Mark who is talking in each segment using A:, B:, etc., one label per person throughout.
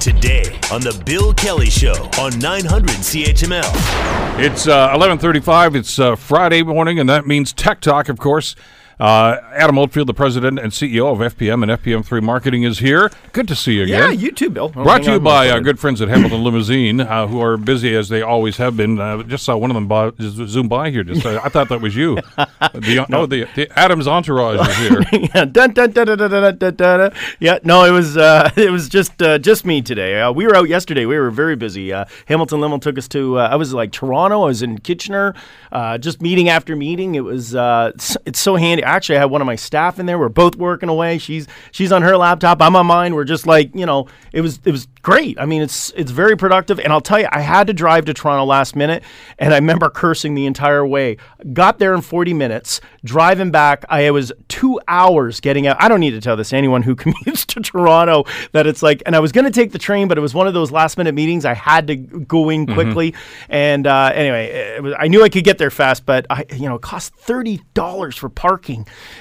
A: Today on the Bill Kelly Show on 900 CHML.
B: It's uh, 11:35. It's uh, Friday morning, and that means Tech Talk, of course. Uh, Adam Oldfield, the president and CEO of FPM and FPM3 Marketing, is here. Good to see you again.
C: Yeah, you too, Bill.
B: Brought to you by our good friends at Hamilton Limousine, uh, who are busy as they always have been. Uh, just saw one of them by, zoom by here. Just uh, I thought that was you. The, no, the, the, Adam's entourage is here.
C: yeah, yeah, no, it was uh, it was just uh, just me today. we were out yesterday. We were very busy. Hamilton Limo took us to. I was like Toronto. I was in Kitchener, just meeting after meeting. It was it's so handy. Actually, I had one of my staff in there. We're both working away. She's she's on her laptop. I'm on mine. We're just like you know. It was it was great. I mean, it's it's very productive. And I'll tell you, I had to drive to Toronto last minute, and I remember cursing the entire way. Got there in 40 minutes. Driving back, I was two hours getting out. I don't need to tell this to anyone who commutes to Toronto that it's like. And I was going to take the train, but it was one of those last minute meetings. I had to go in quickly. And uh, anyway, it was, I knew I could get there fast, but I you know it cost thirty dollars for parking,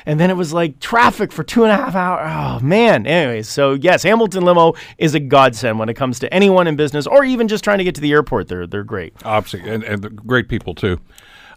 C: and then it was like traffic for two and a half hours. Oh man. Anyways, so yes, Hamilton Limo is a godsend when it comes to anyone in business or even just trying to get to the airport. They're they're great.
B: Obviously, and, and great people too.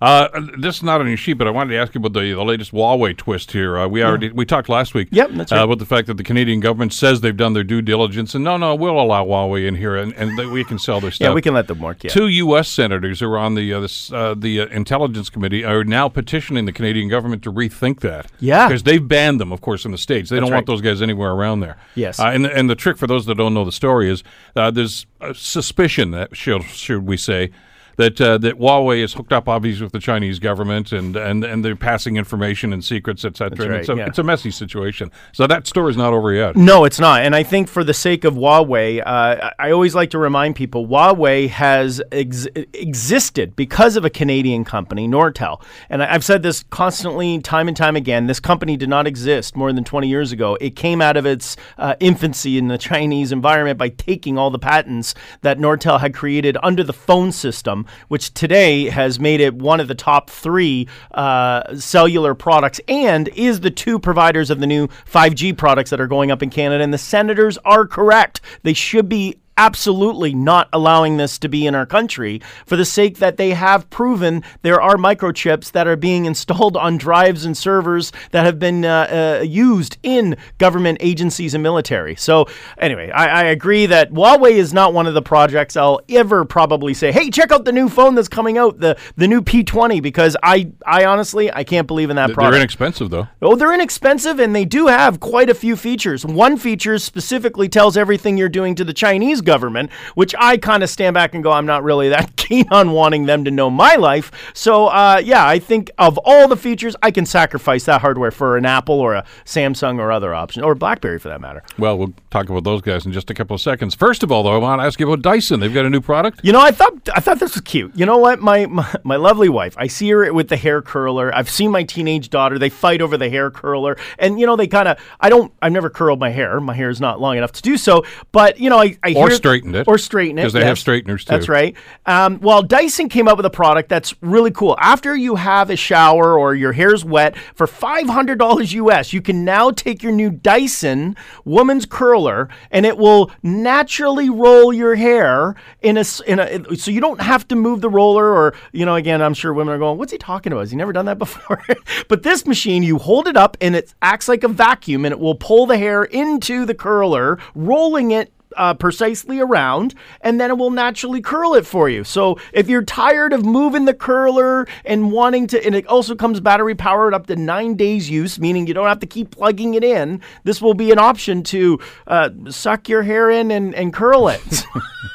B: Uh, this is not on your sheet, but I wanted to ask you about the, the latest Huawei twist here. Uh, we already we talked last week.
C: Yep, that's right.
B: Uh, about the fact that the Canadian government says they've done their due diligence, and no, no, we'll allow Huawei in here, and, and we can sell their stuff.
C: Yeah, we can let them work. Yeah.
B: Two U.S. senators who are on the uh, this, uh, the uh, Intelligence Committee are now petitioning the Canadian government to rethink that.
C: Yeah.
B: because they've banned them, of course, in the states. They don't want
C: right.
B: those guys anywhere around there.
C: Yes.
B: Uh, and the, and the trick for those that don't know the story is uh, there's suspicion that should should we say. That, uh, that Huawei is hooked up, obviously, with the Chinese government, and, and, and they're passing information and secrets, et cetera.
C: right,
B: it's, a,
C: yeah.
B: it's a messy situation. So that story's not over yet.
C: No, it's not. And I think for the sake of Huawei, uh, I I always like to remind people Huawei has ex- existed because of a Canadian company, Nortel. And I- I've said this constantly, time and time again. This company did not exist more than 20 years ago. It came out of its uh, infancy in the Chinese environment by taking all the patents that Nortel had created under the phone system, which today has made it one of the top three uh, cellular products and is the two providers of the new 5G products that are going up in Canada. And the senators are correct. They should be absolutely not allowing this to be in our country for the sake that they have proven there are microchips that are being installed on drives and servers that have been uh, uh, used in government agencies and military. So, anyway, I, I agree that Huawei is not one of the projects I'll ever probably say, hey, check out the new phone that's coming out, the, the new P20, because I, I honestly, I can't believe in that
B: They're
C: product.
B: inexpensive, though.
C: Oh, they're inexpensive and they do have quite a few features. One feature specifically tells everything you're doing to the Chinese government, which I kind of stand back and go, I'm not really that keen on wanting them to know my life. So, uh, yeah, I think of all the features, I can sacrifice that hardware for an Apple or a Samsung or other option, or Blackberry for that matter.
B: Well, we'll talk about those guys in just a couple of seconds. First of all, though, I want to ask you about Dyson. They've got a new product.
C: You know, I thought I thought this was cute. You know what? My, my my lovely wife. I see her with the hair curler. I've seen my teenage daughter. They fight over the hair curler, and you know they kind of. I don't. I've never curled my hair. My hair is not long enough to do so. But you know, I, I
B: Or
C: hear-
B: straightened it.
C: or straighten it
B: 'Cause they have straighteners, too.
C: That's right. Um, well, Dyson came up with a product that's really cool. After you have a shower or your hair's wet, for five hundred dollars US, you can now take your new Dyson woman's curler and it will naturally roll your hair in a in a so you don't have to move the roller or you know again I'm sure women are going what's he talking about has he never done that before but this machine you hold it up and it acts like a vacuum and it will pull the hair into the curler rolling it uh, precisely around, and then it will naturally curl it for you. So if you're tired of moving the curler and wanting to, and it also comes battery powered up to nine days use, meaning you don't have to keep plugging it in. This will be an option to uh, suck your hair in and, and curl it.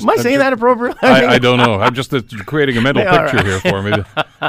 C: Am I saying that appropriately?
B: I, I don't know. I'm just uh, creating a mental
C: All
B: picture here for me.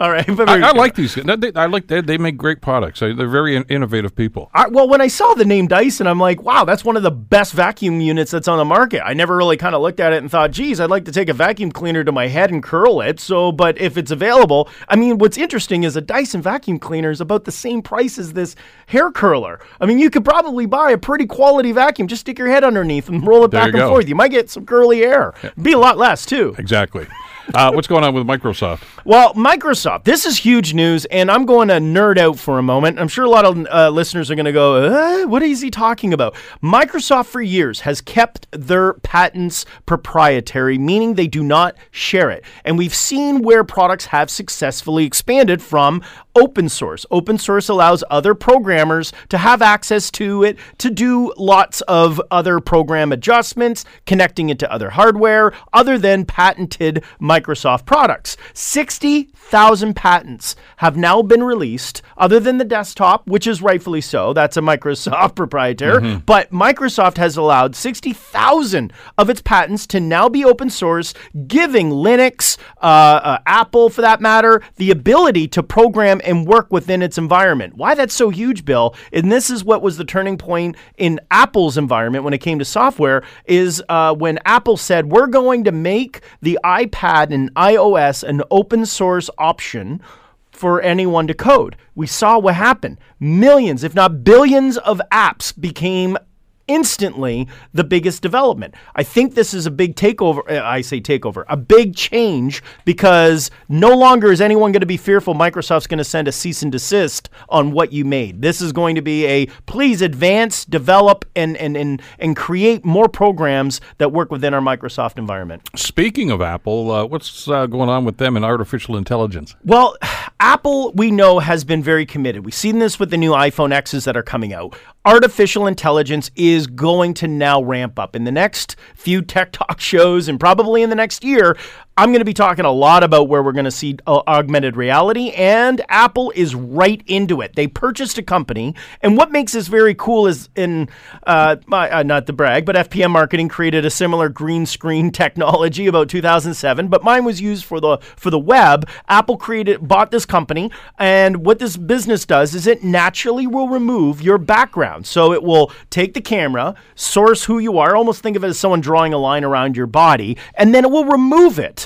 C: All right,
B: I, I like these. They, I like they, they make great products. They- They're very in- innovative people.
C: I, well, when I saw the name Dyson, I'm like, wow, that's one of the best vacuum units that's on the market. I never really kind of looked at it and thought, geez, I'd like to take a vacuum cleaner to my head and curl it. So, but if it's available, I mean, what's interesting is a Dyson vacuum cleaner is about the same price as this hair curler. I mean, you could probably buy a pretty quality vacuum, just stick your head underneath and roll it
B: There
C: back and
B: go.
C: forth. You might get some curly hair. Be a lot less too.
B: Exactly. Uh, what's going on with Microsoft?
C: Well, Microsoft, this is huge news, and I'm going to nerd out for a moment. I'm sure a lot of uh, listeners are going to go, uh, What is he talking about? Microsoft, for years, has kept their patents proprietary, meaning they do not share it. And we've seen where products have successfully expanded from open source. Open source allows other programmers to have access to it to do lots of other program adjustments, connecting it to other hardware, other than patented Microsoft products. 60,000 patents have now been released, other than the desktop, which is rightfully so. That's a Microsoft proprietary. But Microsoft has allowed 60,000 of its patents to now be open source, giving Linux, uh, uh, Apple for that matter, the ability to program and work within its environment. Why that's so huge, Bill, and this is what was the turning point in Apple's environment when it came to software, is uh, when Apple said, we're going to make the iPad and iOS an open source option for anyone to code. We saw what happened. Millions, if not billions, of apps became instantly the biggest development. I think this is a big takeover. uh, I say takeover, a big change because no longer is anyone going to be fearful Microsoft's going to send a cease and desist on what you made. This is going to be a please advance, develop, and and and, and create more programs that work within our Microsoft environment.
B: Speaking of Apple, uh, what's uh, going on with them in artificial intelligence?
C: Well, Apple, we know, has been very committed. We've seen this with the new iPhone X's that are coming out. Artificial intelligence is going to now ramp up. In the next few Tech Talk shows and probably in the next year, I'm going to be talking a lot about where we're going to see uh, augmented reality, and Apple is right into it. They purchased a company, and what makes this very cool is in, uh, uh, not the brag, but FPM Marketing created a similar green screen technology about 2007, but mine was used for the for the web. Apple created bought this company, and what this business does is it naturally will remove your background. So it will take the camera, source who you are, almost think of it as someone drawing a line around your body, and then it will remove it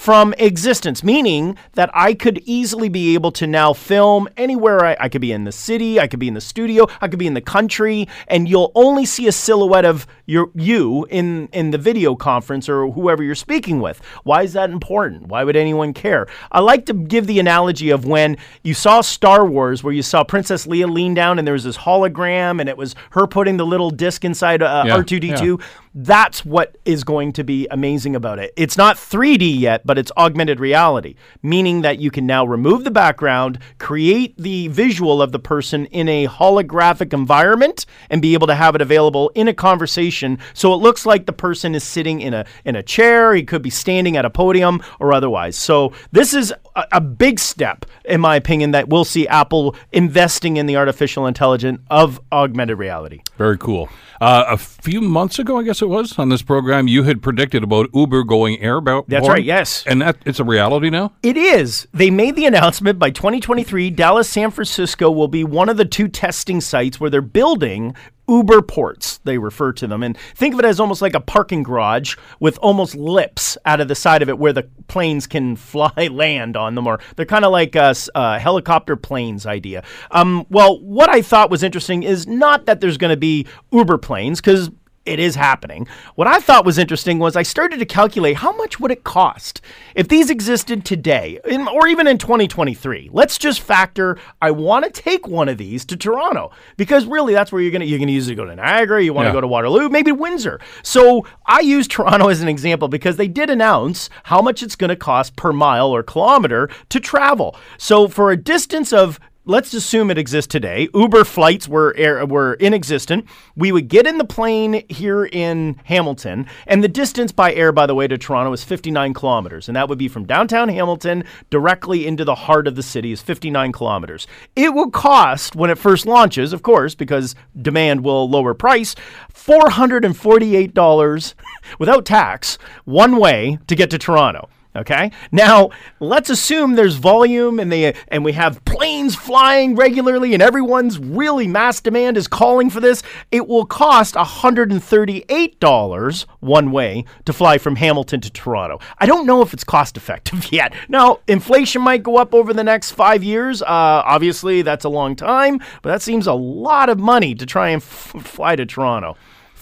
C: from existence, meaning that I could easily be able to now film anywhere. I, I could be in the city, I could be in the studio, I could be in the country, and you'll only see a silhouette of your you in in the video conference or whoever you're speaking with. Why is that important? Why would anyone care? I like to give the analogy of when you saw Star Wars, where you saw Princess Leia lean down and there was this hologram, and it was her putting the little disc inside uh,
B: Yeah,
C: R2D2. That's what is going to be amazing about it. It's not 3D yet, but it's augmented reality, meaning that you can now remove the background, create the visual of the person in a holographic environment, and be able to have it available in a conversation. So it looks like the person is sitting in a in a chair. He could be standing at a podium or otherwise. So this is a, a big step, in my opinion, that we'll see Apple investing in the artificial intelligence of augmented reality.
B: Very cool. Uh, a few months ago, I guess it was, on this program, you had predicted about Uber going airbound.
C: That's right, yes.
B: And that it's a reality now?
C: It is. They made the announcement by 2023, Dallas, San Francisco will be one of the two testing sites where they're building Uber ports, they refer to them. And think of it as almost like a parking garage with almost lips out of the side of it where the planes can fly, land on them, or they're kind of like a, a helicopter planes idea. Um, well, what I thought was interesting is not that there's going to be Uber planes, because it is happening. What I thought was interesting was I started to calculate how much would it cost if these existed today in, or even in 2023. Let's just factor I want to take one of these to Toronto because really that's where you're going to you're going to usually go to Niagara, you want to
B: Yeah.
C: go to Waterloo, maybe Windsor. So I use Toronto as an example because they did announce how much it's going to cost per mile or kilometer to travel. So for a distance of let's assume it exists today. Uber flights were air, were inexistent. We would get in the plane here in Hamilton, and the distance by air, by the way, to Toronto is 59 kilometers, and that would be from downtown Hamilton directly into the heart of the city is 59 kilometers. It will cost when it first launches, of course, because demand will lower price, $448 without tax one way to get to Toronto. Okay. Now let's assume there's volume and they and we have planes flying regularly and everyone's really mass demand is calling for this. It will cost $138 one way to fly from Hamilton to Toronto. I don't know if it's cost effective yet. Now inflation might go up over the next five years. Uh, obviously that's a long time, but that seems a lot of money to try and f- fly to Toronto.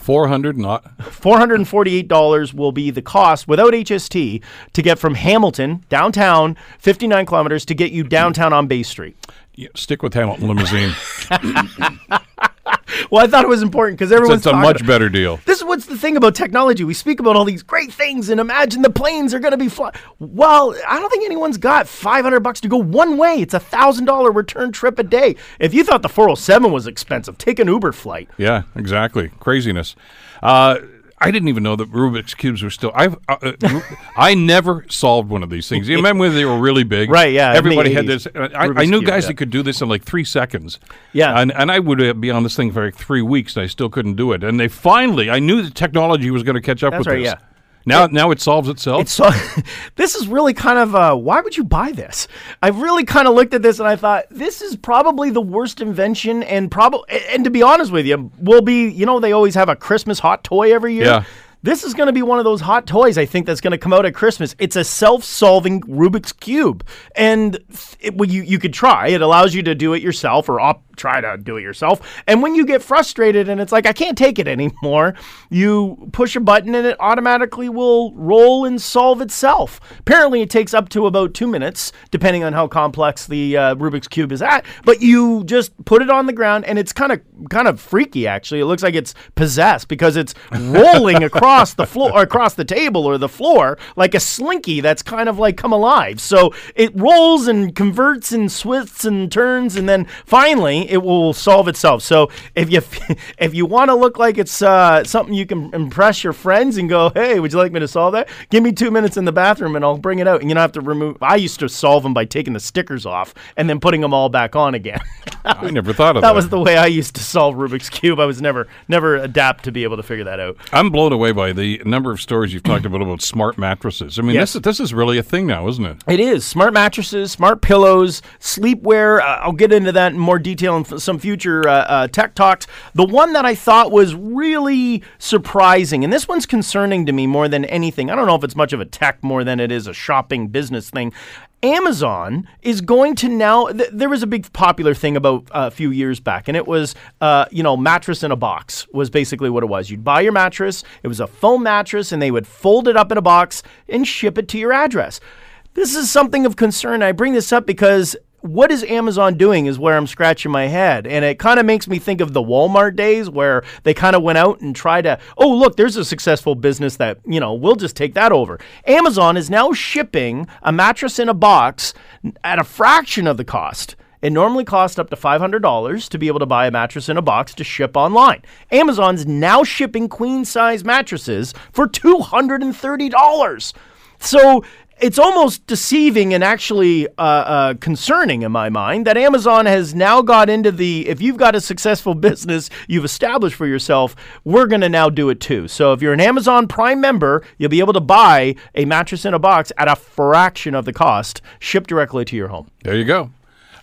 B: Four hundred not.
C: $448 will be the cost without HST to get from Hamilton downtown 59 kilometers to get you downtown on Bay Street.
B: Yeah, stick with Hamilton Limousine.
C: Well, I thought it was important because everyone's
B: It's a much
C: about-
B: better deal.
C: This is what's the thing about technology. We speak about all these great things and imagine the planes are going to be fly. Well, I don't think anyone's got 500 bucks to go one way. It's a $1,000 return trip a day. If you thought the 407 was expensive, take an Uber flight.
B: Yeah, exactly. Craziness. Uh, I didn't even know that Rubik's cubes were still. I've uh, uh, I never solved one of these things. You remember when they were really big?
C: Right, yeah,
B: Everybody had
C: 80s.
B: this. I, I knew
C: Cube,
B: guys
C: yeah.
B: that could do this in like three seconds.
C: Yeah.
B: and and I would uh, be on this thing for like three weeks, and I still couldn't do it. And they finally, I knew the technology was going to catch up
C: That's
B: with
C: right,
B: this.
C: yeah.
B: Now, now it solves itself.
C: It's so this is really kind of uh, why would you buy this? I really kind of looked at this and I thought this is probably the worst invention and probably and to be honest with you, will be you know they always have a Christmas hot toy every year.
B: Yeah.
C: This is going to be one of those hot toys I think that's going to come out at Christmas. It's a self-solving Rubik's cube, and it, well, you you could try. It allows you to do it yourself or op- try to do it yourself. And when you get frustrated and it's like I can't take it anymore, you push a button and it automatically will roll and solve itself. Apparently, it takes up to about two minutes, depending on how complex the uh, Rubik's cube is at. But you just put it on the ground, and it's kind of kind of freaky. Actually, it looks like it's possessed because it's rolling across the floor, or across the table or the floor like a slinky that's kind of like come alive. So it rolls and converts and twists and turns, and then finally it will solve itself. So if you if you want to look like it's uh, something you can impress your friends and go, hey, would you like me to solve that? Give me two minutes in the bathroom and I'll bring it out. And you don't have to remove. I used to solve them by taking the stickers off and then putting them all back on again.
B: I never thought of that.
C: that was the way I used to solve Rubik's cube. I was never never adapt to be able to figure that out.
B: I'm blown away by the number of stories you've talked about about smart mattresses. I mean,
C: Yes.
B: this this is really a thing now, isn't it?
C: It is smart mattresses, smart pillows, sleepwear. Uh, I'll get into that in more detail in f- some future uh, uh, tech talks. The one that I thought was really surprising, and this one's concerning to me more than anything. I don't know if it's much of a tech more than it is a shopping business thing. Amazon is going to now. Th- there was a big popular thing about uh, a few years back, and it was, uh, you know, mattress in a box was basically what it was. You'd buy your mattress, it was a foam mattress, and they would fold it up in a box and ship it to your address. This is something of concern. I bring this up because what is Amazon doing is where I'm scratching my head. And it kind of makes me think of the Walmart days where they kind of went out and tried to, oh, look, there's a successful business that, you know, we'll just take that over. Amazon is now shipping a mattress in a box at a fraction of the cost. It normally costs up to $500 to be able to buy a mattress in a box to ship online. Amazon's now shipping queen size mattresses for $230. So it's almost deceiving and actually uh, uh, concerning in my mind that Amazon has now got into the if you've got a successful business you've established for yourself, we're going to now do it too. So if you're an Amazon Prime member, you'll be able to buy a mattress in a box at a fraction of the cost, shipped directly to your home.
B: There you go.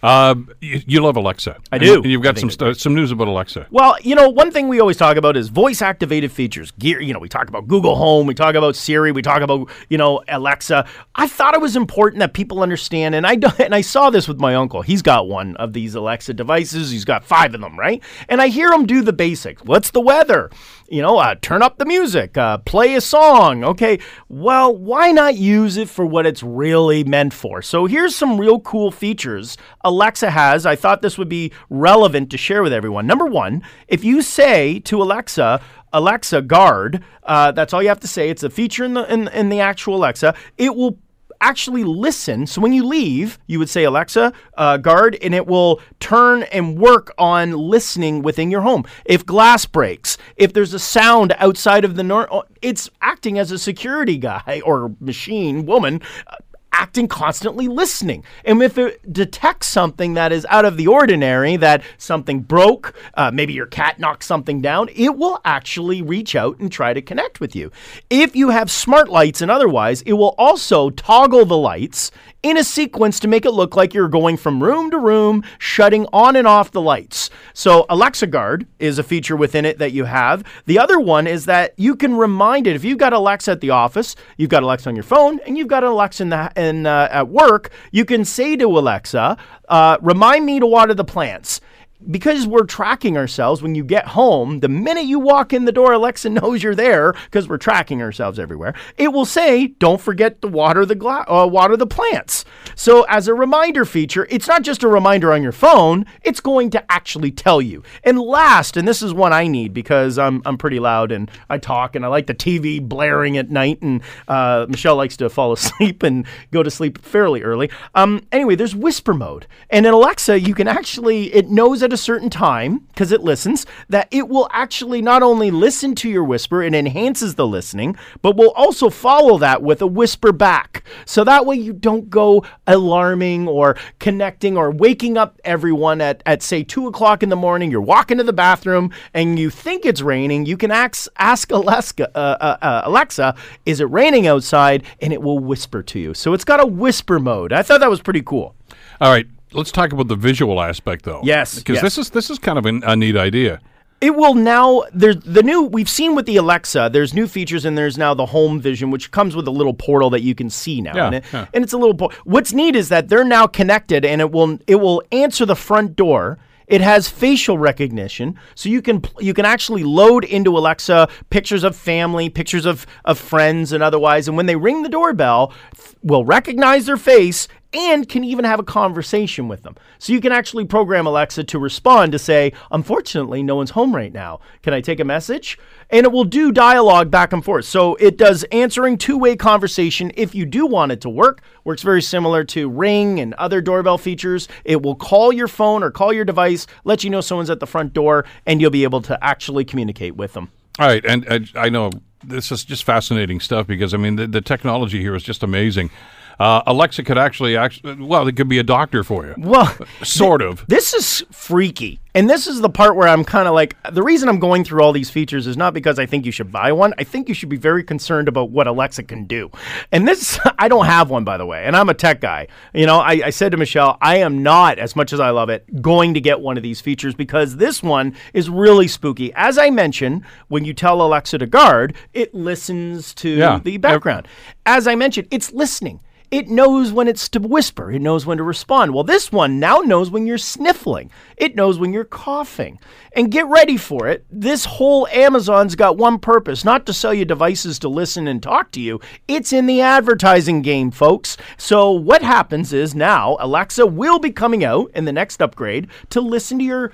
B: Uh, you, you love Alexa.
C: I do.
B: And you've got some st- some news about Alexa.
C: Well, you know, one thing we always talk about is voice activated features. Gear, you know, we talk about Google Home, we talk about Siri, we talk about, you know, Alexa. I thought it was important that people understand and I do- and I saw this with my uncle. He's got one of these Alexa devices. He's got 5 of them, right? And I hear him do the basics. What's the weather? You know, uh, turn up the music, uh, play a song. Okay. Well, why not use it for what it's really meant for? So here's some real cool features Alexa has. I thought this would be relevant to share with everyone. Number one, if you say to Alexa, Alexa guard, uh, that's all you have to say. It's a feature in the in, in the actual Alexa. It will actually listen. So when you leave, you would say Alexa uh, guard, and it will turn and work on listening within your home. If glass breaks, if there's a sound outside of the nor, it's acting as a security guy or machine woman. Acting constantly listening. And if it detects something that is out of the ordinary, that something broke, uh, maybe your cat knocked something down, it will actually reach out and try to connect with you. If you have smart lights and otherwise, it will also toggle the lights in a sequence to make it look like you're going from room to room, shutting on and off the lights. So Alexa Guard is a feature within it that you have. The other one is that you can remind it if you've got Alexa at the office, you've got Alexa on your phone, and you've got Alexa in the, in, uh, at work, you can say to Alexa, uh, "Remind me to water the plants." Because we're tracking ourselves when you get home, the minute you walk in the door, Alexa knows you're there because we're tracking ourselves everywhere. It will say, "Don't forget to water the gla- uh, water the plants." So as a reminder feature, it's not just a reminder on your phone; it's going to actually tell you. And last, and this is one I need because I'm I'm pretty loud and I talk and I like the TV blaring at night, and uh, Michelle likes to fall asleep and go to sleep fairly early. Um, anyway, there's whisper mode, and in Alexa, you can actually it knows at certain time because it listens that it will actually not only listen to your whisper, and enhances the listening, but will also follow that with a whisper back. So that way you don't go alarming or connecting or waking up everyone at, at say two o'clock in the morning. You're walking to the bathroom and you think it's raining. You can ask, ask Alexa, uh, uh, uh, Alexa, is it raining outside? And it will whisper to you. So it's got a whisper mode. I thought that was pretty cool.
B: All right, let's talk about the visual aspect, though.
C: Yes,
B: because
C: yes.
B: this is this is kind of an, a neat idea.
C: It will now there's the new we've seen with the Alexa, there's new features and there's now the home vision, which comes with a little portal that you can see now.
B: Yeah,
C: and, it-
B: yeah.
C: and it's a little po- what's neat is that they're now connected and it will it will answer the front door. It has facial recognition, so you can you can actually load into Alexa pictures of family, pictures of of friends, and otherwise. And when they ring the doorbell, will recognize their face and can even have a conversation with them. So you can actually program Alexa to respond to say, "Unfortunately, no one's home right now. Can I take a message?" And it will do dialogue back and forth. So it does answering two-way conversation if you do want it to work. Works very similar to Ring and other doorbell features. It will call your phone or call your device, let you know someone's at the front door, and you'll be able to actually communicate with them.
B: All right, and, and I know this is just fascinating stuff because I mean the, the technology here is just amazing. Uh, Alexa could actually, actually, well, it could be a doctor for you,
C: Well,
B: sort of.
C: This is freaky. And this is the part where I'm kind of like, the reason I'm going through all these features is not because I think you should buy one. I think you should be very concerned about what Alexa can do. And this, I don't have one, by the way, and I'm a tech guy. You know, I, I said to Michelle, I am not, as much as I love it, going to get one of these features because this one is really spooky. As I mentioned, when you tell Alexa to guard, it listens to
B: Yeah.
C: the background. As I mentioned, it's listening. It knows when it's to whisper. It knows when to respond. Well, this one now knows when you're sniffling. It knows when you're coughing. And get ready for it. This whole Amazon's got one purpose not to sell you devices to listen and talk to you. It's in the advertising game, folks. So, what happens is now Alexa will be coming out in the next upgrade to listen to your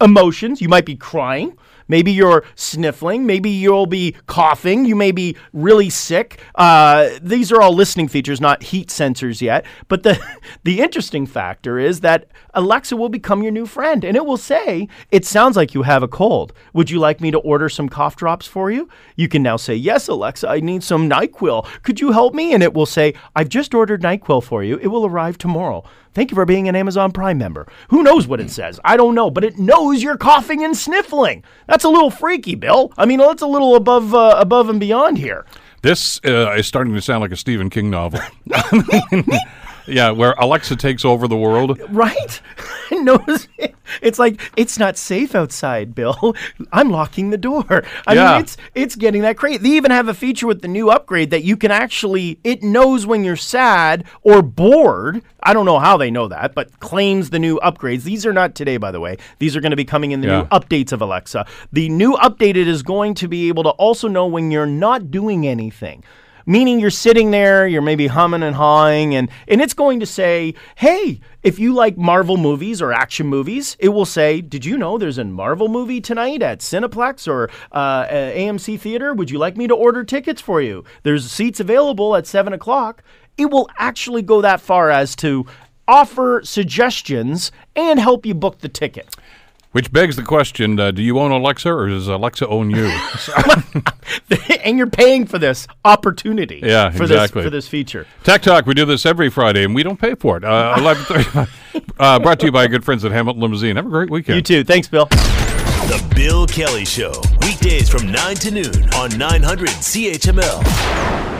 C: emotions. You might be crying. Maybe you're sniffling. Maybe you'll be coughing. You may be really sick. Uh, these are all listening features, not heat sensors yet. But the the interesting factor is that Alexa will become your new friend, and it will say, "It sounds like you have a cold. Would you like me to order some cough drops for you?" You can now say, "Yes, Alexa. I need some Nyquil. Could you help me?" And it will say, "I've just ordered Nyquil for you. It will arrive tomorrow." Thank you for being an Amazon Prime member. Who knows what it says? I don't know, but it knows you're coughing and sniffling. That's a little freaky, Bill. I mean, that's a little above uh, above and beyond here.
B: This uh, is starting to sound like a Stephen King novel. yeah, where Alexa takes over the world.
C: Right? It it's like it's not safe outside, Bill. I'm locking the door. I
B: Yeah.
C: mean, it's it's getting that crazy. They even have a feature with the new upgrade that you can actually it knows when you're sad or bored. I don't know how they know that, but claims the new upgrades. These are not today, by the way. These are going to be coming in the new updates of Alexa. The new updated is going to be able to also know when you're not doing anything. Meaning you're sitting there, you're maybe humming and hawing, and, and it's going to say, hey, if you like Marvel movies or action movies, it will say, did you know there's a Marvel movie tonight at Cineplex or uh, AMC Theater? Would you like me to order tickets for you? There's seats available at 7 o'clock. It will actually go that far as to offer suggestions and help you book the ticket.
B: Which begs the question: uh, Do you own Alexa, or does Alexa own you?
C: and you're paying for this opportunity
B: Yeah,
C: for
B: exactly.
C: this for this feature.
B: Tech Talk, we do this every Friday, and we don't pay for it. Uh, Eleven thirty. Uh, brought to you by our good friends at Hamilton Limousine. Have a great weekend.
C: You too. Thanks, Bill.
A: The Bill Kelly Show, weekdays from 9 to noon on 900 CHML.